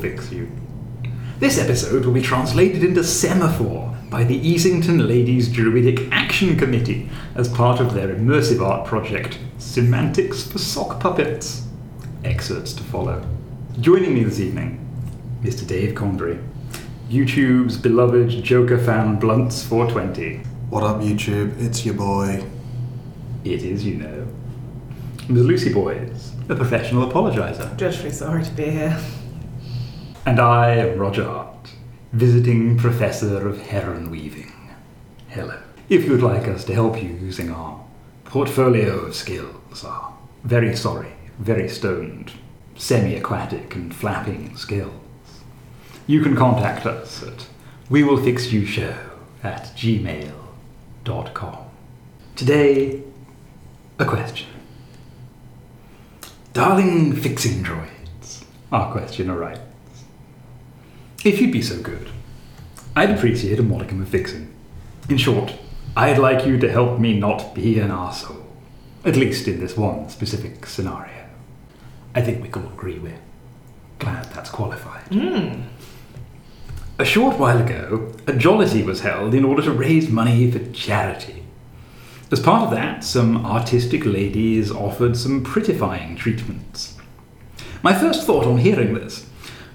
Fix You. This episode will be translated into semaphore by the Easington Ladies Druidic Action Committee as part of their immersive art project, Semantics for Sock Puppets. Excerpts to follow. Joining me this evening, Mr. Dave Condry, YouTube's beloved Joker fan Blunts420. What up, YouTube? It's your boy. It is, you know. Ms. Lucy Boys, a professional apologizer. Dreadfully sorry to be here. And I am Roger Hart, visiting professor of heron weaving. Hello. If you'd like us to help you using our portfolio of skills, our very sorry, very stoned, semi aquatic, and flapping skills, you can contact us at we will fix you show at gmail.com. Today, a question. Darling fixing droids, our questioner writes. If you'd be so good, I'd appreciate a modicum of fixing. In short, I'd like you to help me not be an arsehole. At least in this one specific scenario. I think we can all agree we're glad that's qualified. Hmm. A short while ago, a jollity was held in order to raise money for charity. As part of that, some artistic ladies offered some prettifying treatments. My first thought on hearing this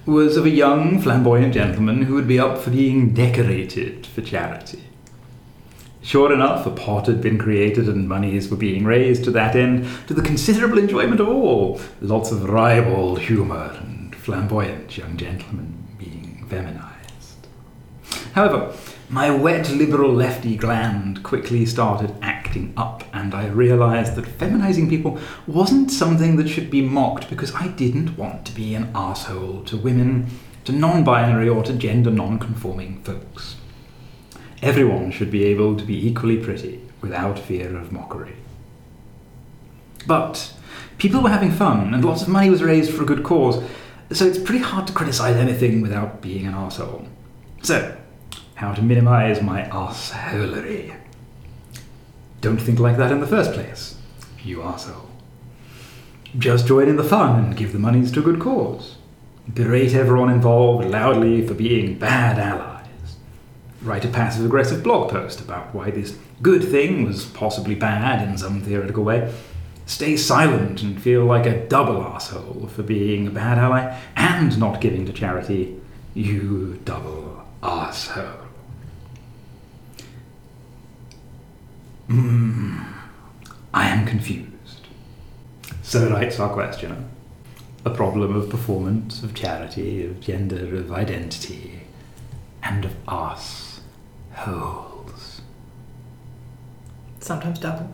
was of a young, flamboyant gentleman who would be up for being decorated for charity. Sure enough, a pot had been created and monies were being raised to that end, to the considerable enjoyment of all. Lots of ribald humour and flamboyant young gentlemen being feminised. However, my wet liberal lefty gland quickly started acting up, and I realised that feminising people wasn't something that should be mocked because I didn't want to be an asshole to women, to non binary, or to gender non conforming folks. Everyone should be able to be equally pretty without fear of mockery. But people were having fun, and lots of money was raised for a good cause, so it's pretty hard to criticise anything without being an arsehole. So, how to minimise my arseholery? Don't think like that in the first place, you arsehole. Just join in the fun and give the monies to a good cause. Berate everyone involved loudly for being bad allies. Write a passive aggressive blog post about why this good thing was possibly bad in some theoretical way. Stay silent and feel like a double asshole for being a bad ally and not giving to charity. You double asshole. Hmm. I am confused. So writes our questioner. A problem of performance, of charity, of gender, of identity, and of us holes. Sometimes double.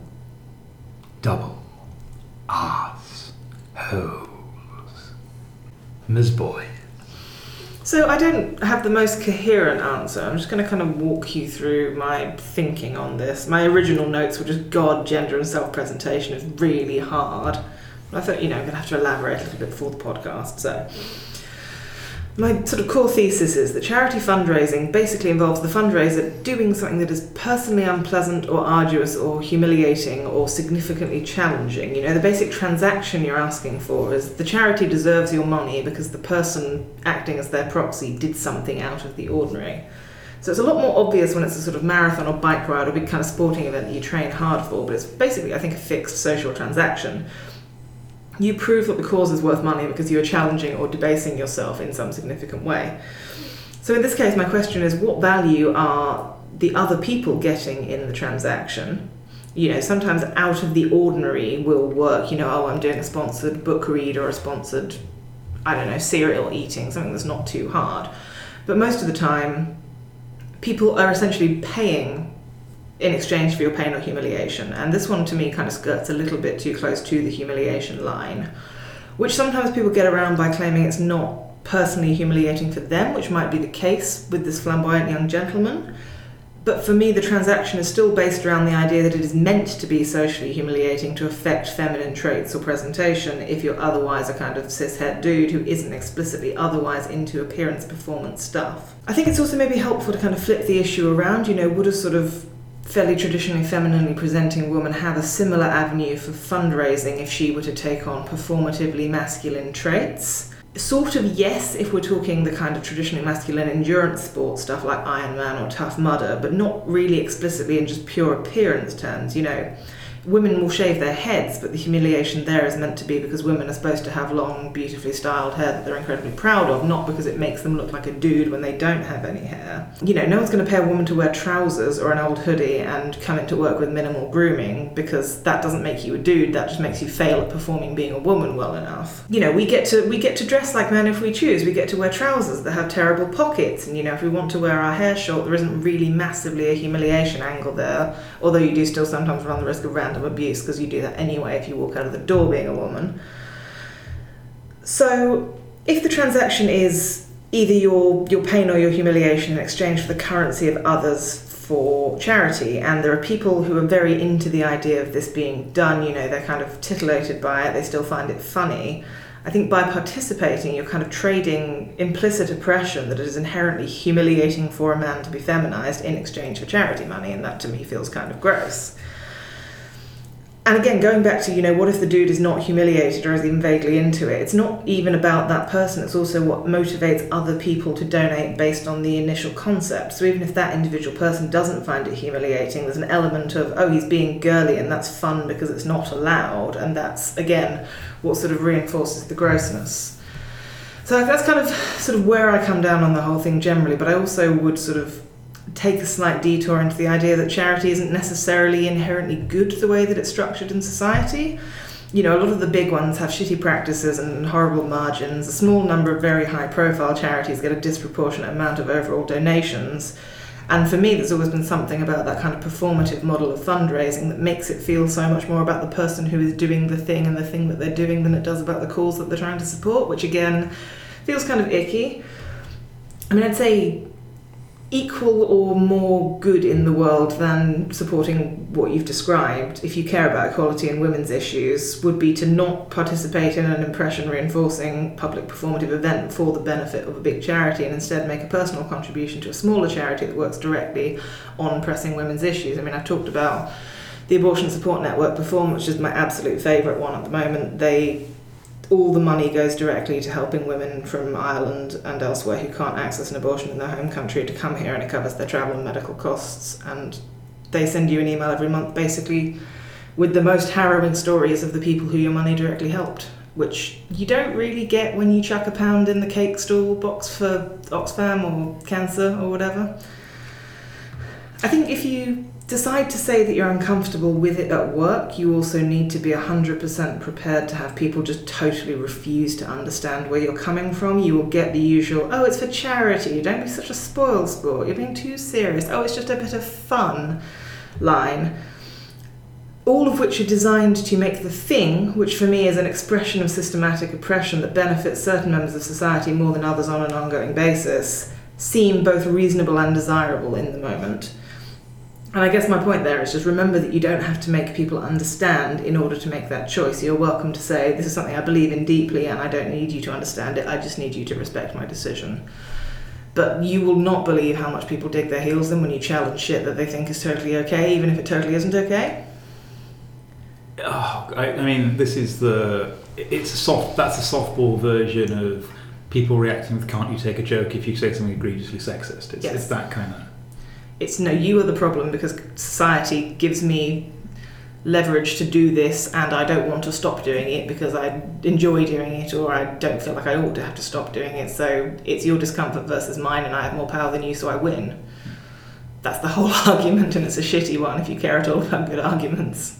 Double Us holes. Ms. Boy. So I don't have the most coherent answer. I'm just going to kind of walk you through my thinking on this. My original notes were just God, gender, and self-presentation is really hard. I thought, you know, I'm going to have to elaborate a little bit for the podcast. So my sort of core thesis is that charity fundraising basically involves the fundraiser doing something that is personally unpleasant or arduous or humiliating or significantly challenging. You know, the basic transaction you're asking for is the charity deserves your money because the person acting as their proxy did something out of the ordinary. So it's a lot more obvious when it's a sort of marathon or bike ride or big kind of sporting event that you train hard for, but it's basically, I think, a fixed social transaction you prove that the cause is worth money because you are challenging or debasing yourself in some significant way. So in this case, my question is what value are the other people getting in the transaction? You know, sometimes out of the ordinary will work. You know, oh, I'm doing a sponsored book read or a sponsored, I don't know, cereal eating, something that's not too hard. But most of the time, people are essentially paying in exchange for your pain or humiliation. And this one to me kind of skirts a little bit too close to the humiliation line, which sometimes people get around by claiming it's not personally humiliating for them, which might be the case with this flamboyant young gentleman. But for me, the transaction is still based around the idea that it is meant to be socially humiliating to affect feminine traits or presentation if you're otherwise a kind of cishet dude who isn't explicitly otherwise into appearance performance stuff. I think it's also maybe helpful to kind of flip the issue around. You know, would a sort of fairly traditionally femininely presenting woman have a similar avenue for fundraising if she were to take on performatively masculine traits? Sort of yes, if we're talking the kind of traditionally masculine endurance sport stuff like Ironman or Tough Mudder, but not really explicitly in just pure appearance terms, you know women will shave their heads, but the humiliation there is meant to be because women are supposed to have long, beautifully styled hair that they're incredibly proud of, not because it makes them look like a dude when they don't have any hair. You know, no one's going to pay a woman to wear trousers or an old hoodie and come into work with minimal grooming because that doesn't make you a dude. That just makes you fail at performing being a woman well enough. You know, we get to we get to dress like men if we choose. We get to wear trousers that have terrible pockets, and you know, if we want to wear our hair short, there isn't really massively a humiliation angle there. Although you do still sometimes run the risk of random abuse because you do that anyway if you walk out of the door being a woman. So, if the transaction is either your your pain or your humiliation in exchange for the currency of others for charity, and there are people who are very into the idea of this being done, you know, they're kind of titillated by it, they still find it funny. I think by participating, you're kind of trading implicit oppression that it is inherently humiliating for a man to be feminized in exchange for charity money, and that to me feels kind of gross and again, going back to, you know, what if the dude is not humiliated or is even vaguely into it? It's not even about that person, it's also what motivates other people to donate based on the initial concept. So even if that individual person doesn't find it humiliating, there's an element of, oh, he's being girly and that's fun because it's not allowed. And that's, again, what sort of reinforces the grossness. So that's kind of sort of where I come down on the whole thing generally, but I also would sort of take a slight detour into the idea that charity isn't necessarily inherently good the way that it's structured in society. You know, a lot of the big ones have shitty practices and horrible margins. A small number of very high profile charities get a disproportionate amount of overall donations. And for me, there's always been something about that kind of performative model of fundraising that makes it feel so much more about the person who is doing the thing and the thing that they're doing than it does about the cause that they're trying to support, which again feels kind of icky. I mean, I'd say equal or more good in the world than supporting what you've described, if you care about equality and women's issues, would be to not participate in an impression reinforcing public performative event for the benefit of a big charity and instead make a personal contribution to a smaller charity that works directly on pressing women's issues. I mean, I've talked about the Abortion Support Network Perform, which is my absolute favourite one at the moment. They all the money goes directly to helping women from Ireland and elsewhere who can't access an abortion in their home country to come here and it covers their travel and medical costs. And they send you an email every month basically with the most harrowing stories of the people who your money directly helped, which you don't really get when you chuck a pound in the cake stall box for Oxfam or cancer or whatever. I think if you decide to say that you're uncomfortable with it at work, you also need to be 100% prepared to have people just totally refuse to understand where you're coming from. You will get the usual, oh, it's for charity, don't be such a spoil sport, you're being too serious, oh, it's just a bit of fun line. All of which are designed to make the thing, which for me is an expression of systematic oppression that benefits certain members of society more than others on an ongoing basis, seem both reasonable and desirable in the moment. And I guess my point there is just remember that you don't have to make people understand in order to make that choice. You're welcome to say, This is something I believe in deeply, and I don't need you to understand it. I just need you to respect my decision. But you will not believe how much people dig their heels in when you challenge shit that they think is totally okay, even if it totally isn't okay. Oh, I, I mean, this is the. It's a soft. That's a softball version of people reacting with "Can't you take a joke if you say something egregiously sexist?" It's, Yes. it's that kind of. It's no, you are the problem because society gives me leverage to do this and I don't want to stop doing it because I enjoy doing it or I don't feel like I ought to have to stop doing it. So it's your discomfort versus mine and I have more power than you, so I win. That's the whole argument and it's a shitty one if you care at all about good arguments.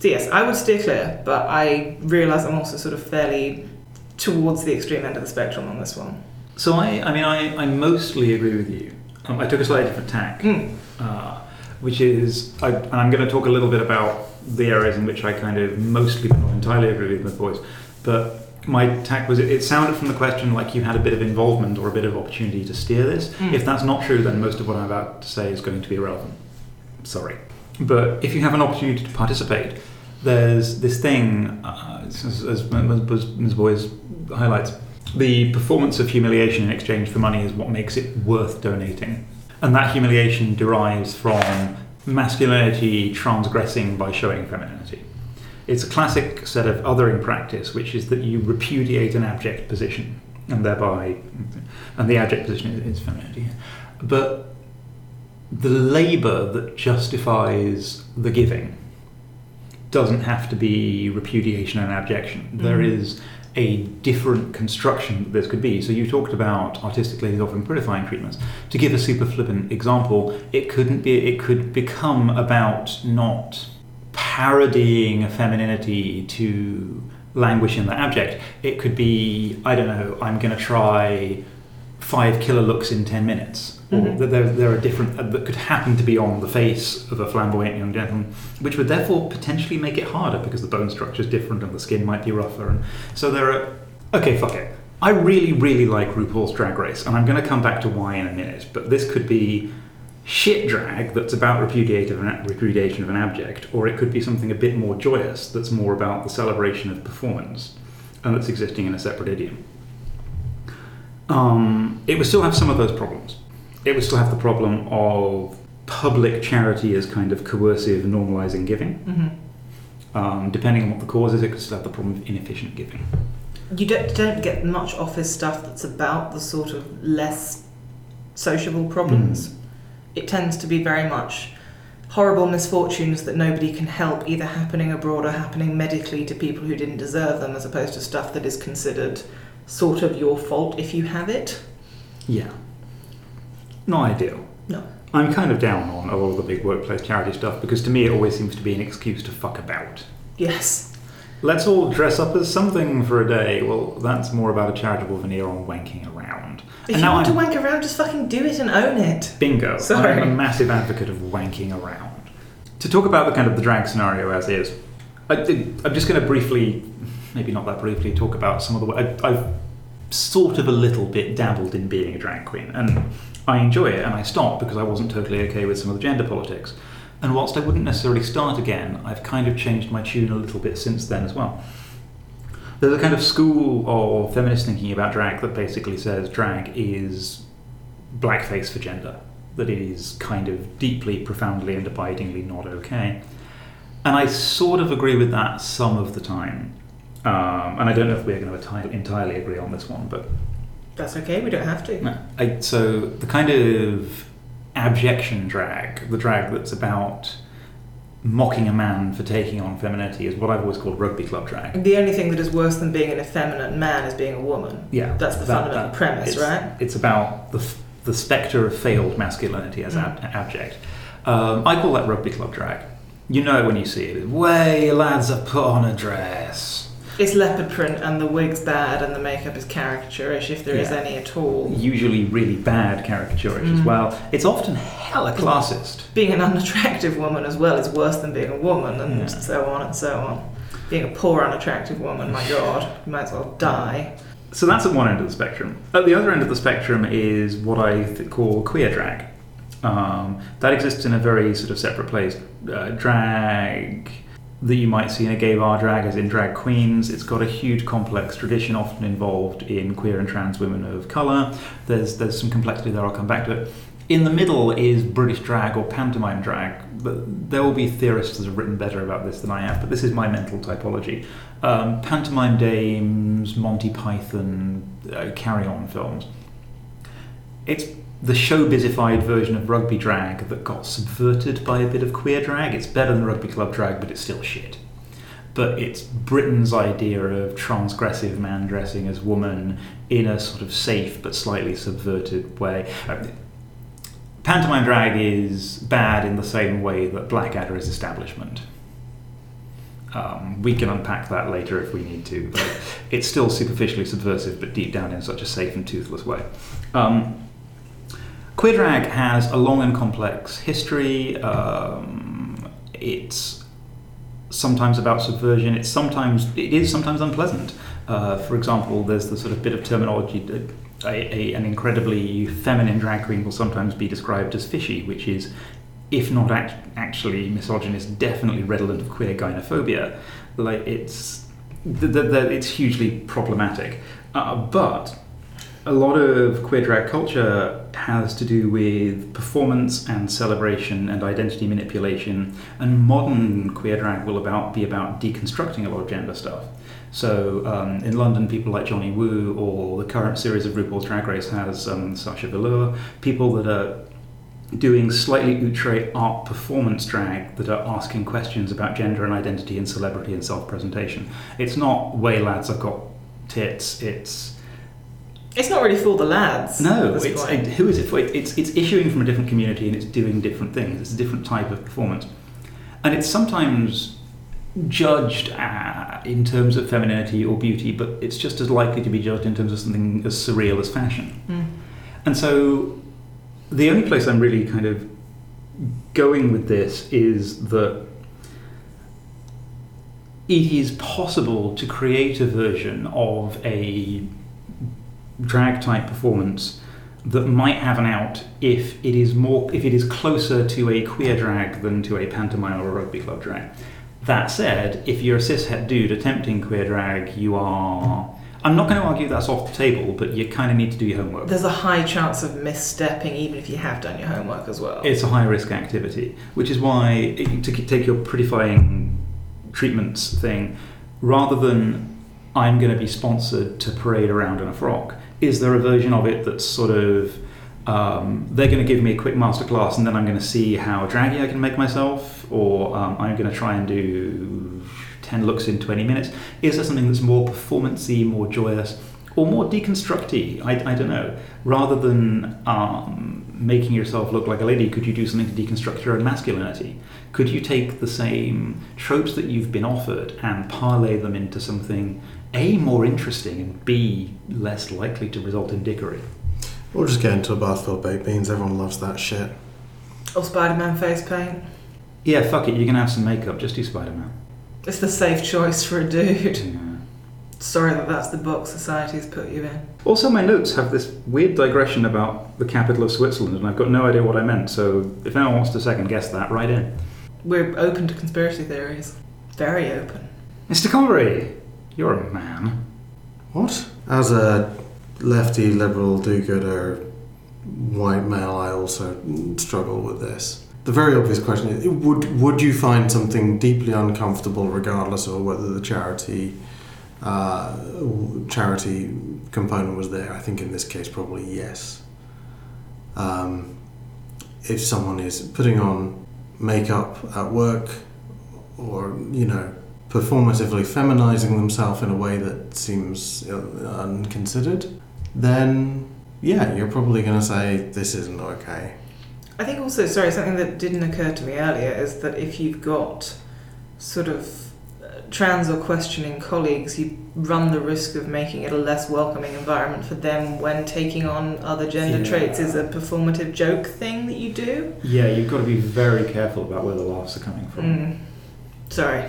So yes, I would steer clear, but I realise I'm also sort of fairly towards the extreme end of the spectrum on this one. So I, I mean, I, I mostly agree with you. Um, I took a slightly different tack, Mm. uh, which is, I, and I'm going to talk a little bit about the areas in which I kind of mostly, but not entirely agree with boys. But my tack was, it, it sounded from the question like you had a bit of involvement or a bit of opportunity to steer this. Mm. If that's not true, then most of what I'm about to say is going to be irrelevant. Sorry. But if you have an opportunity to participate, there's this thing, uh, as, as, as Ms. Boys highlights, the performance of humiliation in exchange for money is what makes it worth donating. And that humiliation derives from masculinity transgressing by showing femininity. It's a classic set of othering practice, which is that you repudiate an abject position, and thereby, and the abject position is, femininity. But the labour that justifies the giving doesn't have to be repudiation and abjection. There Mhm. is a different construction that this could be. So you talked about artistic ladies offering purifying treatments. To give a super flippant example, it couldn't be. It could become about not parodying a femininity to languish in the abject. It could be, I don't know, I'm going to try five killer looks in ten minutes. Or Mhm. that there, there are different uh, that could happen to be on the face of a flamboyant young gentleman, which would therefore potentially make it harder because the bone structure is different and the skin might be rougher. And so there are. Okay, fuck it. I really, really like RuPaul's Drag Race, and I'm going to come back to why in a minute. But this could be shit drag that's about repudiation of, an, repudiation of an abject, or it could be something a bit more joyous that's more about the celebration of performance and that's existing in a separate idiom. Um, it would still have some of those problems. It would still have the problem of public charity as kind of coercive, normalizing giving. hmm Um, depending on what the cause is, it could still have the problem of inefficient giving. You don't, don't get much office stuff that's about the sort of less sociable problems. It tends to be very much horrible misfortunes that nobody can help, either happening abroad or happening medically to people who didn't deserve them, as opposed to stuff that is considered sort of your fault if you have it. Yeah. Not ideal. No. I'm kind of down on a lot of the big workplace charity stuff because to me it always seems to be an excuse to fuck about. Yes. Let's all dress up as something for a day. Well, that's more about a charitable veneer on wanking around. If and you now want I'm to wank around, just fucking do it and own it. bingo. Sorry. I'm a massive advocate of wanking around. To talk about the kind of the drag scenario as is, I, I'm just going to briefly, maybe not that briefly, talk about some of the. I, I've sort of a little bit dabbled in being a drag queen, and I enjoy it, and I stopped because I wasn't totally okay with some of the gender politics. And whilst I wouldn't necessarily start again, I've kind of changed my tune a little bit since then as well. There's a kind of school of feminist thinking about drag that basically says drag is blackface for gender, that it is kind of deeply, profoundly, and abidingly not okay. And I sort of agree with that some of the time. Um, and I don't know if we're going to enti- entirely agree on this one, but That's okay, we don't have to. no, I, so the kind of abjection drag, the drag that's about mocking a man for taking on femininity, is what I've always called rugby club drag. The only thing that is worse than being an effeminate man is being a woman. Yeah, That's the fundamental premise, it's, right? It's about the, f- the spectre of failed masculinity as ab- Mm. abject. Um, I call that rugby club drag. You know it when you see it. Way lads have put on a dress. It's leopard print and the wig's bad and the makeup is caricaturish if there is Yeah. any at all. Usually really bad caricaturish as Mm. well. It's often hella classist. Being an unattractive woman as well is worse than being a woman and Yeah. so on and so on. Being a poor unattractive woman, my god, you might as well die. So that's at one end of the spectrum. At the other end of the spectrum is what I th- call queer drag. Um, that exists in a very sort of separate place. Uh, drag that you might see in a gay bar drag, as in drag queens. It's got a huge complex tradition, often involved in queer and trans women of colour. There's there's some complexity there. I'll come back to it. In the middle is British drag or pantomime drag. But there will be theorists that have written better about this than I have. But this is my mental typology. Um, pantomime dames, Monty Python, uh, Carry On films. It's the showbizified version of rugby drag that got subverted by a bit of queer drag. It's better than rugby club drag, but it's still shit. But it's Britain's idea of transgressive man dressing as woman in a sort of safe but slightly subverted way. Uh, Pantomime drag is bad in the same way that Blackadder is establishment. Um, we can unpack that later if we need to, but it's still superficially subversive, but deep down in such a safe and toothless way. Um, queer drag has a long and complex history. Um, it's sometimes about subversion. It's sometimes it is sometimes unpleasant. Uh, for example, there's the sort of bit of terminology that a, a, an incredibly feminine drag queen will sometimes be described as fishy, which is, if not act- actually misogynist, definitely redolent of queer gynophobia. Like it's th- th- th- it's hugely problematic. Uh, but a lot of queer drag culture has to do with performance and celebration and identity manipulation, and modern queer drag will about be about deconstructing a lot of gender stuff. So um, in London, people like Jonny Woo or the current series of RuPaul's Drag Race has um, Sasha Velour, people that are doing slightly outre art performance drag that are asking questions about gender and identity and celebrity and self-presentation. It's not way lads I've got tits. It's It's not really for the lads. no. It's point. who is it for? It's it's issuing from a different community and it's doing different things. It's a different type of performance, and it's sometimes judged uh, in terms of femininity or beauty, but it's just as likely to be judged in terms of something as surreal as fashion. Mm. And so the only place I'm really kind of going with this is that it is possible to create a version of a drag type performance that might have an out if it is more if it is closer to a queer drag than to a pantomime or a rugby club drag. That said, if you're a cishet dude attempting queer drag, you are I'm not going to argue that's off the table, but you kind of need to do your homework. There's a high chance of misstepping, even if you have done your homework as well. It's a high risk activity, which is why eh, to take your prettifying treatments thing, rather than I'm going to be sponsored to parade around in a frock, is there a version of it that's sort of um, they're going to give me a quick masterclass and then I'm going to see how draggy I can make myself, or um, I'm going to try and do 10 looks in 20 minutes? Is there something that's more performancey, more joyous, or more deconstructy? I, I don't know. Rather than um, making yourself look like a lady, could you do something to deconstruct your own masculinity? Could you take the same tropes that you've been offered and parlay them into something A, more interesting, and B, less likely to result in dickery? We'll just get into a bath full of baked beans. Everyone loves that shit. Or Spider-Man face paint. Yeah, fuck it, you can have some makeup, just do Spider Man. It's the safe choice for a dude. Sorry that that's the box society's put you in. Also, my notes have this weird digression about the capital of Switzerland, and I've got no idea what I meant, so if anyone wants to second guess that, write in. We're open to conspiracy theories. Very open. Mr. Convery, you're a man. What? As a lefty, liberal, do-gooder, white male, I also struggle with this. The very obvious question is: Would would you find something deeply uncomfortable, regardless of whether the charity uh, charity component was there? I think in this case, probably yes. Um, if someone is putting on makeup at work, or you know, performatively feminizing themselves in a way that seems uh, unconsidered, then yeah, you're probably going to say this isn't okay. I think also, sorry, something that didn't occur to me earlier is that if you've got sort of uh, trans or questioning colleagues, you run the risk of making it a less welcoming environment for them when taking on other gender Yeah. traits is a performative joke thing that you do. Yeah, you've got to be very careful about where the laughs are coming from. Mm. Sorry.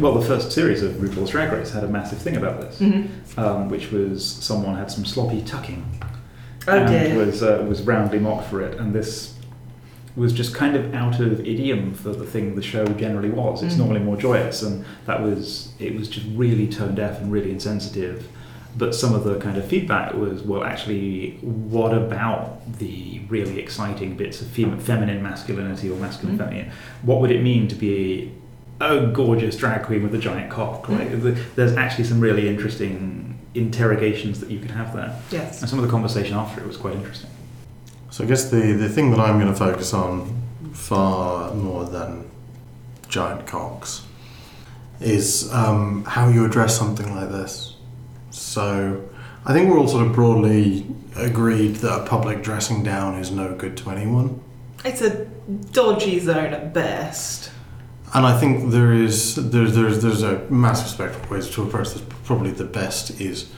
Well, the first series of RuPaul's Drag Race had a massive thing about this, Mm-hmm. um, which was someone had some sloppy tucking Oh and dear. was uh, was roundly mocked for it, and this was just kind of out of idiom for the thing the show generally was. It's Mm. normally more joyous, and that was it was just really tone deaf and really insensitive. But some of the kind of feedback was, well, actually, what about the really exciting bits of fem- feminine masculinity or masculine Mm. feminine? What would it mean to be a gorgeous drag queen with a giant cock? Like, Mm. there's actually some really interesting interrogations that you could have there. Yes. And some of the conversation after it was quite interesting. So I guess the, the thing that I'm going to focus on far more than giant cocks is um, how you address something like this. So I think we're all sort of broadly agreed that a public dressing down is no good to anyone. It's a dodgy zone at best. And I think there is there's there's there's a massive spectrum of ways to approach this. Probably the best is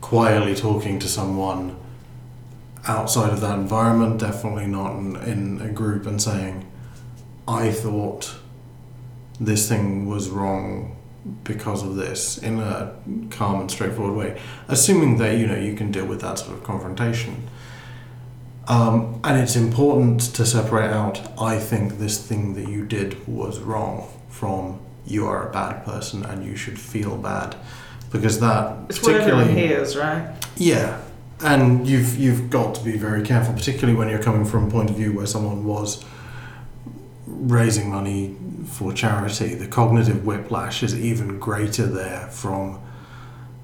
quietly talking to someone outside of that environment. Definitely not in, in a group and saying, "I thought this thing was wrong because of this," in a calm and straightforward way, assuming that you know you can deal with that sort of confrontation. Um, and it's important to separate out, I think this thing that you did was wrong from you are a bad person and you should feel bad. Because that It's what particularly hears, right? Yeah. and you've you've got to be very careful, particularly when you're coming from a point of view where someone was raising money for charity. The cognitive whiplash is even greater there from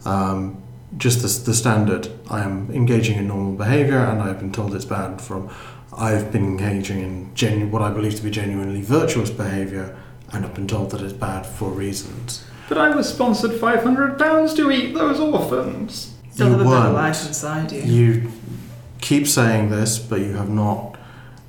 um, just the, the standard. I am engaging in normal behaviour, and I've been told it's bad. From I've been engaging in genu- what I believe to be genuinely virtuous behaviour, and I've been told that it's bad for reasons. But I was sponsored £500 to eat those orphans. Still You have a bit of weren't. life inside you. You keep saying this, but you have not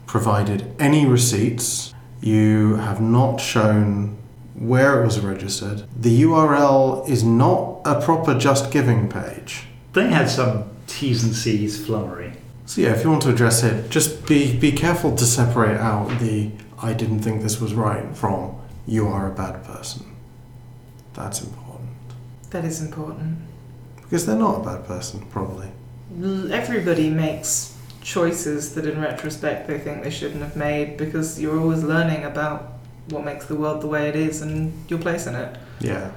provided any receipts. You have not shown where it was registered. The URL is not a proper Just Giving page. They had some T's and C's flummery. So yeah, if you want to address it, just be be careful to separate out the I didn't think this was right from you are a bad person. That's important. That is important. Because they're not a bad person, probably. Everybody makes choices that in retrospect they think they shouldn't have made because you're always learning about what makes the world the way it is and your place in it. Yeah.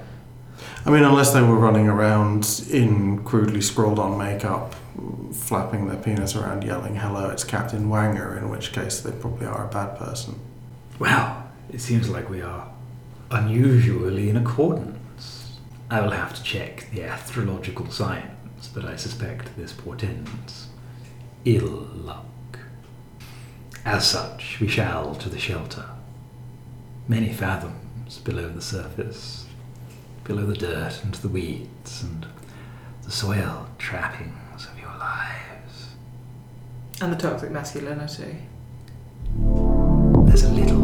I mean, unless they were running around in crudely scrawled on makeup, flapping their penis around, yelling, hello, it's Captain Wanger, in which case they probably are a bad person. Well, it seems like we are unusually in accordance. I will have to check the astrological signs, but I suspect this portends ill luck. As such, we shall to the shelter. Many fathoms below the surface, below the dirt and the weeds and the soil trappings of your lives. And the toxic masculinity. There's a little